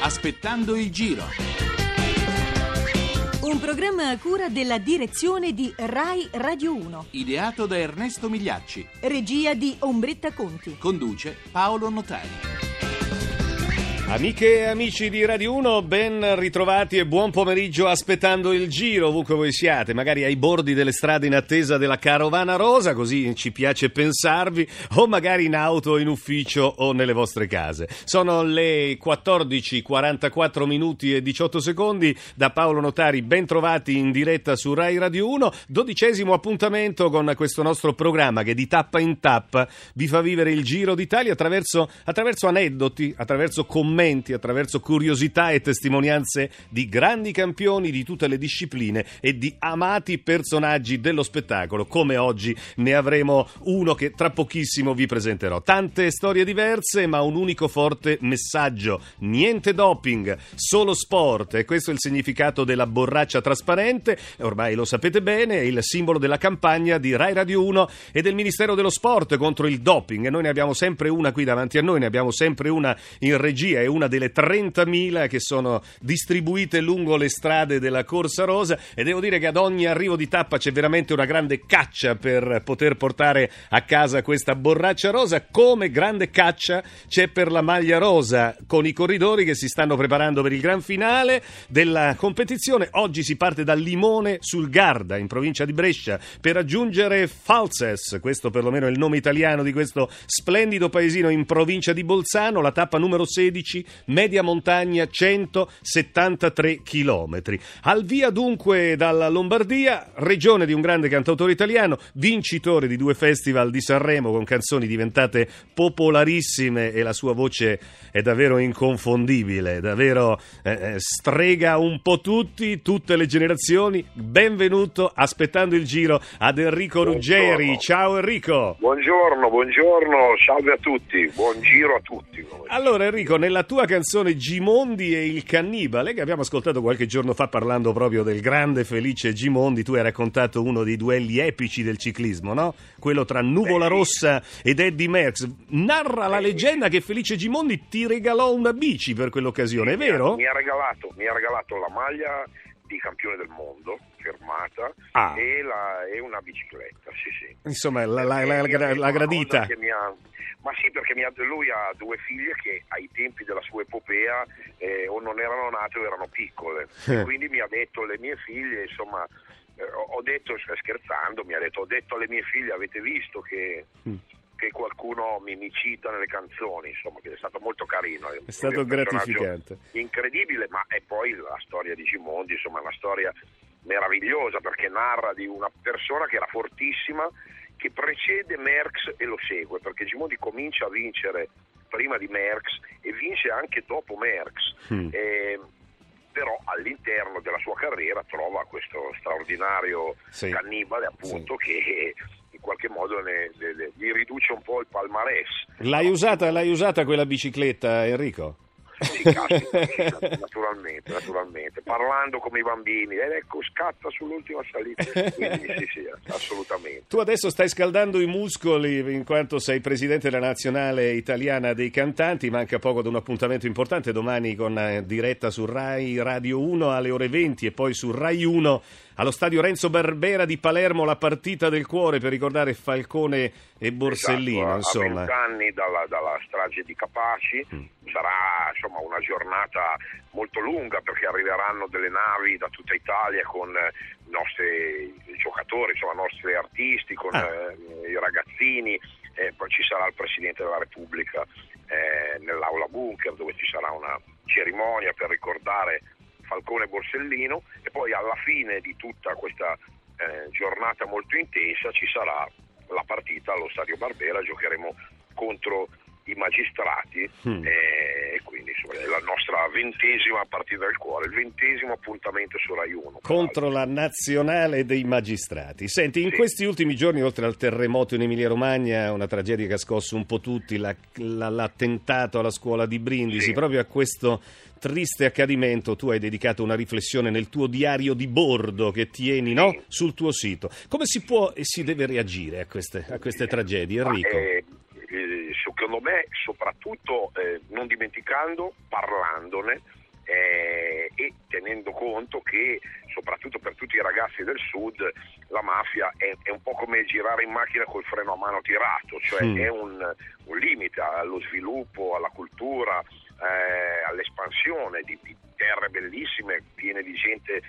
Aspettando il giro. Un programma a cura della direzione di Rai Radio 1. Ideato da Ernesto Migliacci. Regia di Ombretta Conti. Conduce Paolo Notari. Amiche e amici di Radio 1, ben ritrovati e buon pomeriggio aspettando il giro ovunque voi siate, magari ai bordi delle strade in attesa della carovana rosa, così ci piace pensarvi, o magari in auto, in ufficio o nelle vostre case. Sono le 14.44 minuti e 18 secondi da Paolo Notari, ben trovati in diretta su Rai Radio 1, dodicesimo appuntamento con questo nostro programma che di tappa in tappa vi fa vivere il giro d'Italia attraverso, attraverso aneddoti, attraverso commenti commenti, attraverso curiosità e testimonianze di grandi campioni di tutte le discipline e di amati personaggi dello spettacolo, come oggi ne avremo uno che tra pochissimo vi presenterò. Tante storie diverse, ma un unico forte messaggio: niente doping, solo sport. E questo è il significato della borraccia trasparente. Ormai lo sapete bene, è il simbolo della campagna di Rai Radio 1 e del Ministero dello Sport contro il doping. E noi ne abbiamo sempre una qui davanti a noi, ne abbiamo sempre una in regia una delle 30.000 che sono distribuite lungo le strade della Corsa Rosa. E devo dire che ad ogni arrivo di tappa c'è veramente una grande caccia per poter portare a casa questa borraccia rosa, come grande caccia c'è per la maglia rosa con i corridori che si stanno preparando per il gran finale della competizione. Oggi si parte da Limone sul Garda in provincia di Brescia per raggiungere Falses, questo perlomeno è il nome italiano di questo splendido paesino in provincia di Bolzano, la tappa numero 16 media montagna 173 km. Al via dunque dalla Lombardia, regione di un grande cantautore italiano, vincitore di due festival di Sanremo con canzoni diventate popolarissime e la sua voce è davvero inconfondibile, davvero eh, eh strega un po' tutti, tutte le generazioni. Benvenuto aspettando il giro ad Enrico Ruggeri. Ciao Enrico. Buongiorno, buongiorno, salve a tutti, buon giro a tutti. Allora Enrico, nella tua canzone Gimondi e il cannibale, che abbiamo ascoltato qualche giorno fa parlando proprio del grande felice Gimondi, tu hai raccontato uno dei duelli epici del ciclismo, no? Quello tra Nuvola Rossa ed Eddie Merckx. Narra la leggenda che Felice Gimondi ti regalò una bici per quell'occasione, è vero? Mi ha regalato, mi ha regalato la maglia di campione del mondo firmata ah. e, la, e, una bicicletta, sì sì. Insomma, la, la, la, la gradita. Ha, ma sì, perché ha, lui ha due figlie che ai tempi della sua epopea eh, o non erano nate o erano piccole. Eh. Quindi mi ha detto le mie figlie, insomma, eh, ho detto, scherzando, mi ha detto, ho detto alle mie figlie, avete visto che... Mm che qualcuno mi, mi, cita nelle canzoni, insomma, che è stato molto carino. È, è stato gratificante. Incredibile, ma è poi la storia di Gimondi, insomma, una storia meravigliosa perché narra di una persona che era fortissima, che precede Merckx e lo segue, perché Gimondi comincia a vincere prima di Merckx e vince anche dopo Merckx. Mm. Eh, però all'interno della sua carriera trova questo straordinario sì. cannibale appunto sì. che in qualche modo ne, ne, ne, gli riduce un po' il palmarès. L'hai, usata, l'hai usata quella bicicletta Enrico? Sì, caspita, naturalmente, naturalmente, parlando come i bambini, ed ecco scatta sull'ultima salita, quindi sì, sì, assolutamente. Tu adesso stai scaldando i muscoli in quanto sei presidente della nazionale italiana dei cantanti, manca poco ad un appuntamento importante domani con eh, diretta su Rai Radio 1 alle ore 20 e poi su Rai 1 allo stadio Renzo Barbera di Palermo la partita del cuore per ricordare Falcone e Borsellino. Esatto, insomma. a anni dalla, dalla, strage di Capaci mm. sarà insomma, una giornata molto lunga perché arriveranno delle navi da tutta Italia con i nostri giocatori, insomma, i nostri artisti, con ah. eh, i ragazzini. Eh, poi ci sarà il Presidente della Repubblica eh, nell'aula bunker dove ci sarà una cerimonia per ricordare Falcone Borsellino e poi alla fine di tutta questa eh, giornata molto intensa ci sarà la partita allo Stadio Barbera, giocheremo contro i magistrati mm. e quindi insomma, è la nostra ventesima partita del cuore, il ventesimo appuntamento su Rai 1. Contro la nazionale dei magistrati. Senti, in sì. questi ultimi giorni, oltre al terremoto in Emilia Romagna, una tragedia che ha scosso un po' tutti, la, la, l'attentato alla scuola di Brindisi, sì. proprio a questo triste accadimento tu hai dedicato una riflessione nel tuo diario di bordo che tieni no? sul tuo sito. Come si può e si deve reagire a queste, a queste tragedie, Enrico? Eh, secondo me soprattutto eh, non dimenticando, parlandone eh, e tenendo conto che soprattutto per tutti i ragazzi del sud la mafia è, è un po' come girare in macchina col freno a mano tirato, cioè Mm. è un, un limite allo sviluppo, alla cultura, eh, all'espansione di, di terre bellissime, piene di gente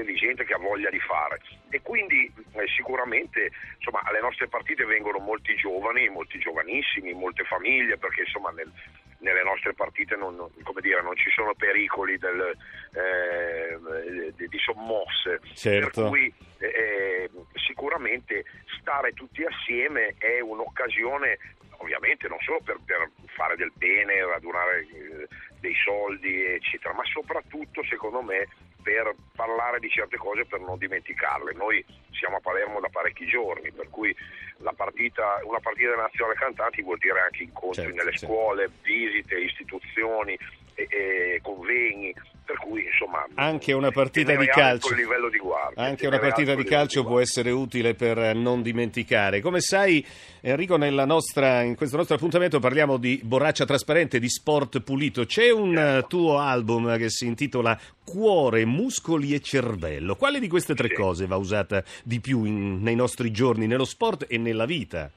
intelligente che ha voglia di fare. E quindi eh, sicuramente insomma, alle nostre partite vengono molti giovani, molti giovanissimi, molte famiglie, perché insomma nel- nelle nostre partite non, dire, non ci sono pericoli del, eh, di, di sommosse. Certo. Per cui eh, sicuramente stare tutti assieme è un'occasione, ovviamente non solo per, per fare del bene, radunare eh, dei soldi, eccetera, ma soprattutto secondo me per parlare di certe cose per non dimenticarle. Noi siamo a Palermo da parecchi giorni, per cui la partita, una partita della nazionale cantanti vuol dire anche incontri Certo, nelle certo. scuole, visite, istituzioni, e, e convegni, per cui insomma Anche una partita di calcio. di guardia, Anche una partita di calcio di può essere utile per non dimenticare. Come sai, Enrico, nella nostra- in questo nostro appuntamento parliamo di borraccia trasparente, di sport pulito. C'è un eh, tuo album che si intitola Cuore, muscoli e cervello. Quale di queste tre Sì. cose va usata di più in- nei nostri giorni, nello sport e nella vita?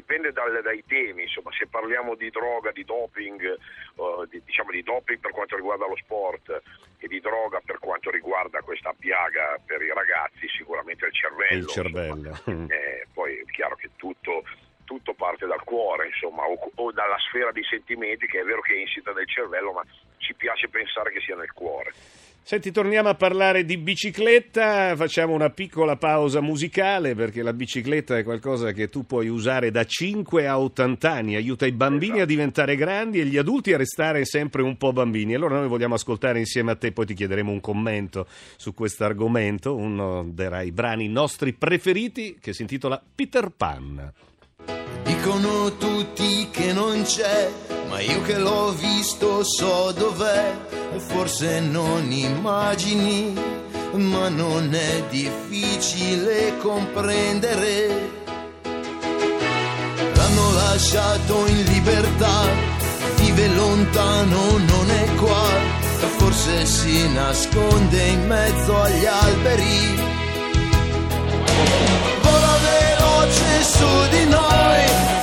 Dipende dal- dai temi, insomma, se parliamo di droga, di doping, eh, di, diciamo di doping per quanto riguarda lo sport e di droga per quanto riguarda questa piaga per i ragazzi, sicuramente il cervello. Il cervello. insomma. Eh, poi è chiaro che tutto, tutto parte dal cuore, insomma, o, o dalla sfera di sentimenti, che è vero che è insita nel cervello, ma ci piace pensare che sia nel cuore. Senti, torniamo a parlare di bicicletta, facciamo una piccola pausa musicale perché la bicicletta è qualcosa che tu puoi usare da 5 a 80 anni, aiuta i bambini Esatto. a diventare grandi e gli adulti a restare sempre un po' bambini. Allora noi vogliamo ascoltare insieme a te, poi ti chiederemo un commento su questo argomento, uno dei brani nostri preferiti che si intitola Peter Pan. Dicono tutti che non c'è, ma io che l'ho visto so dov'è. Forse non immagini, ma non è difficile comprendere. L'hanno lasciato in libertà, vive lontano, non è qua. Forse si nasconde in mezzo agli alberi vola veloce su di noi,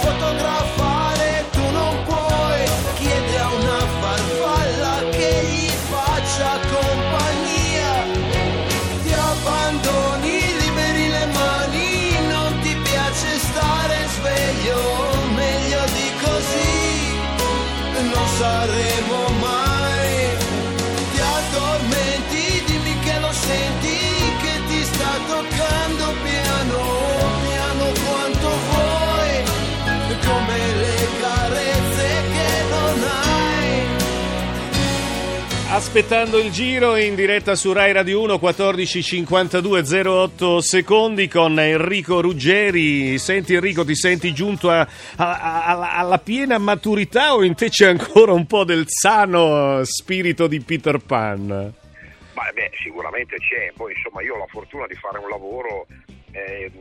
Aspettando il giro in diretta su Rai Radio 1 14.52 08 secondi con Enrico Ruggeri. Senti Enrico, ti senti giunto a- a- a- alla, piena maturità o invece ancora un po' del sano spirito di Peter Pan? Ma, beh, sicuramente c'è, poi insomma io ho la fortuna di fare un lavoro ehm,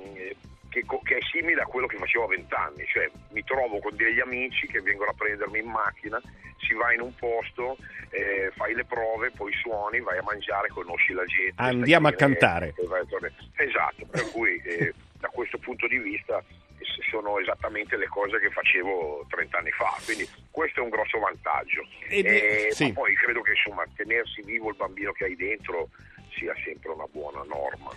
che, che è simile a quello che facevo a vent'anni, cioè mi trovo con degli amici che vengono a prendermi in macchina, si va in un posto, eh, fai le prove, poi suoni, vai a mangiare, conosci la gente. Andiamo a bene, cantare. e a. Esatto, per cui eh, da questo punto di vista sono esattamente le cose che facevo 30 anni fa, quindi questo è un grosso vantaggio. Ed- Eh, sì. poi credo che insomma tenersi vivo il bambino che hai dentro sia sempre una buona norma.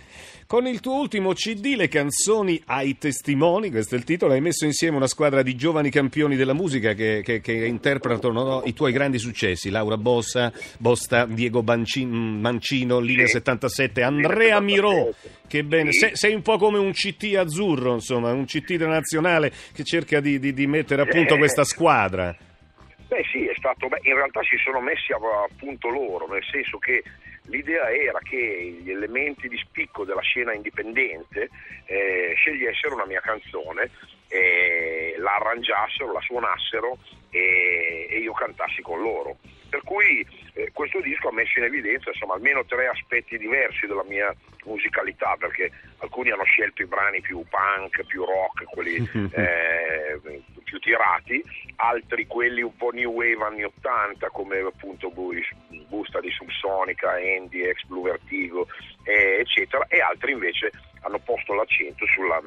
Con il tuo ultimo CD, Le canzoni ai testimoni, questo è il titolo, hai messo insieme una squadra di giovani campioni della musica che, che- che interpretano no, i tuoi grandi successi, Laura Bossa, Bosta, Diego Bancin- Mancino, Linea Sì. 77, Andrea Mirò, 77. che bene, Sì. sei, sei un po' come un CT azzurro, insomma, un CT nazionale che cerca di, di- di mettere a punto Eh. questa squadra. Beh sì, è stato, beh, in realtà si sono messi a, a punto loro, nel senso che l'idea era che gli elementi di spicco della scena indipendente eh, scegliessero una mia canzone, eh, la arrangiassero, la suonassero e, e io cantassi con loro. Per cui eh, questo disco ha messo in evidenza insomma, almeno tre aspetti diversi della mia musicalità, perché alcuni hanno scelto i brani più punk, più rock, quelli eh, più tirati, altri quelli un po' new wave anni 80 come appunto Busta di Subsonica, Andy, ex Blue Vertigo, eh, eccetera, e altri invece hanno posto l'accento sulla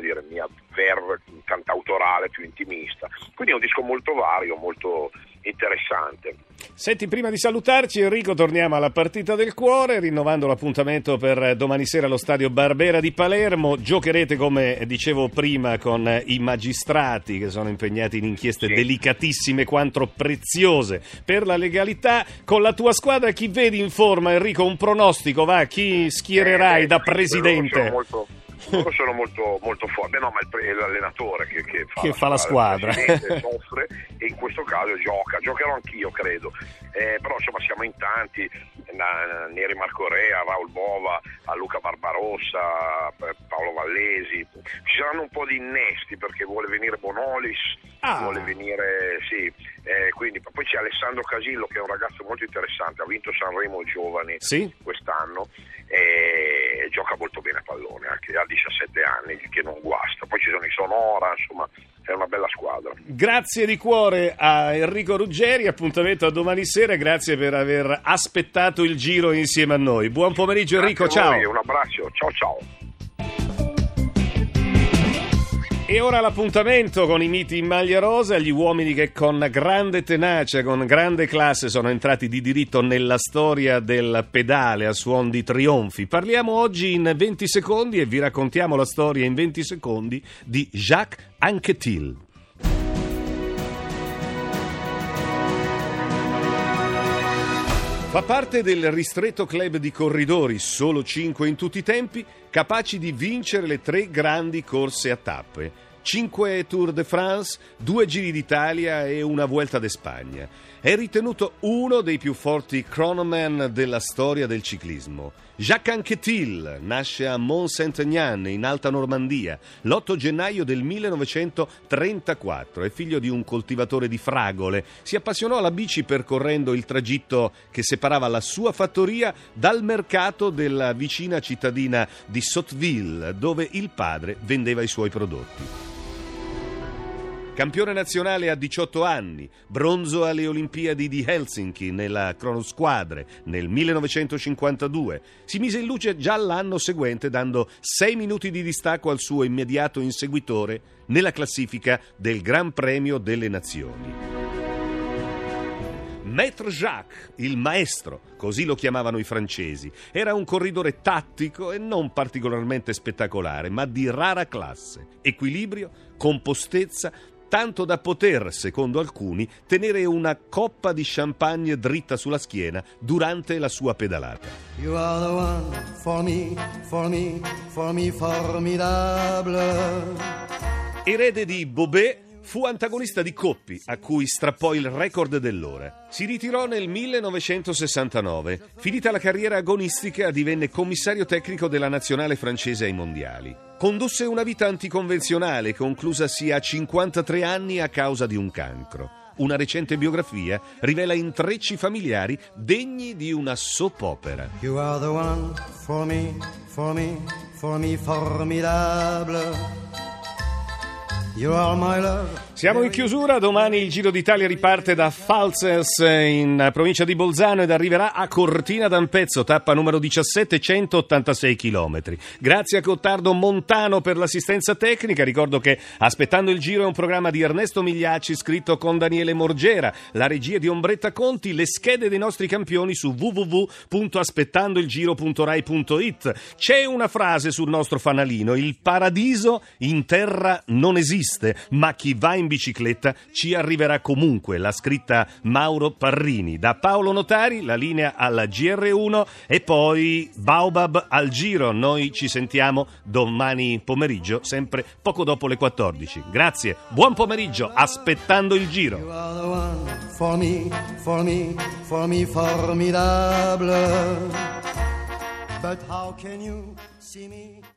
dire, mia ver cantautorale più intimista. Quindi è un disco molto vario, molto interessante. Senti, prima di salutarci Enrico torniamo alla partita del cuore, rinnovando l'appuntamento per domani sera allo stadio Barbera di Palermo. Giocherete, come dicevo prima, con i magistrati che sono impegnati in inchieste sì. delicatissime quanto preziose per la legalità. Con la tua squadra chi vedi in forma, Enrico? Un pronostico, va? Chi schiererai eh, da presidente? Molto loro sono molto, molto forti, no, ma è l'allenatore che, che, fa, che la fa, la squadra. soffre e in questo caso gioca, giocherò anch'io credo, eh, però insomma siamo in tanti, Neri Marco Rea, Raul Bova, a Luca Barbarossa, Paolo Vallesi, ci saranno un po' di innesti perché vuole venire Bonolis, ah. vuole venire, sì, eh, quindi, poi c'è Alessandro Casillo che è un ragazzo molto interessante, ha vinto Sanremo Giovani sì? quest'anno. E gioca molto bene a pallone, anche a 17 anni, che non guasta. Poi ci sono i Sonora, insomma, è una bella squadra. Grazie di cuore a Enrico Ruggeri, appuntamento a domani sera, grazie per aver aspettato il giro insieme a noi. Buon pomeriggio Enrico, ciao. Un abbraccio, ciao ciao. E ora l'appuntamento con i miti in maglia rosa, gli uomini che con grande tenacia, con grande classe sono entrati di diritto nella storia del pedale a suon di trionfi. Parliamo oggi in 20 secondi e vi raccontiamo la storia in 20 secondi di Jacques Anquetil. Fa parte del ristretto club di corridori, solo 5 in tutti i tempi, capaci di vincere le tre grandi corse a tappe. 5 Tour de France, due Giri d'Italia e una Vuelta d'Espagna. È ritenuto uno dei più forti chronoman della storia del ciclismo. Jacques Anquetil nasce a Mont-Saint-Aignan, in Alta Normandia, l'8 gennaio del 1934. È figlio di un coltivatore di fragole. Si appassionò alla bici percorrendo il tragitto che separava la sua fattoria dal mercato della vicina cittadina di Sotteville, dove il padre vendeva i suoi prodotti. Campione nazionale a 18 anni, bronzo alle Olimpiadi di Helsinki nella cronosquadre nel 1952. Si mise in luce già l'anno seguente dando 6 minuti di distacco al suo immediato inseguitore nella classifica del Gran Premio delle Nazioni. Maître Jacques, il maestro, così lo chiamavano i francesi, era un corridore tattico e non particolarmente spettacolare, ma di rara classe. Equilibrio, compostezza, tanto da poter, secondo alcuni, tenere una coppa di champagne dritta sulla schiena durante la sua pedalata. You are the one for me, for me, for me formidable. Erede di Bobet, Fu antagonista di Coppi, a cui strappò il record dell'ora. Si ritirò nel 1969. Finita la carriera agonistica, divenne commissario tecnico della nazionale francese ai mondiali. Condusse una vita anticonvenzionale, conclusasi a 53 anni a causa di un cancro. Una recente biografia rivela intrecci familiari degni di una soap opera. You are the one for me, for me, for me formidable. Siamo in chiusura, domani il Giro d'Italia riparte da Falzers in provincia di Bolzano ed arriverà a Cortina d'Ampezzo, tappa numero 17, 186 km. Grazie a Cottardo Montano per l'assistenza tecnica, ricordo che Aspettando il Giro è un programma di Ernesto Migliacci scritto con Daniele Morgera, la regia di Ombretta Conti, le schede dei nostri campioni su www.aspettandoilgiro.rai.it. C'è una frase sul nostro fanalino, il paradiso in terra non esiste esiste, ma chi va in bicicletta ci arriverà comunque. L'ha scritta Mauro Parrini. Da Paolo Notari, la linea alla GR1 e poi Baobab al Giro. Noi ci sentiamo domani pomeriggio, sempre poco dopo le 14. Grazie, buon pomeriggio, aspettando il Giro. For. But how can you see me?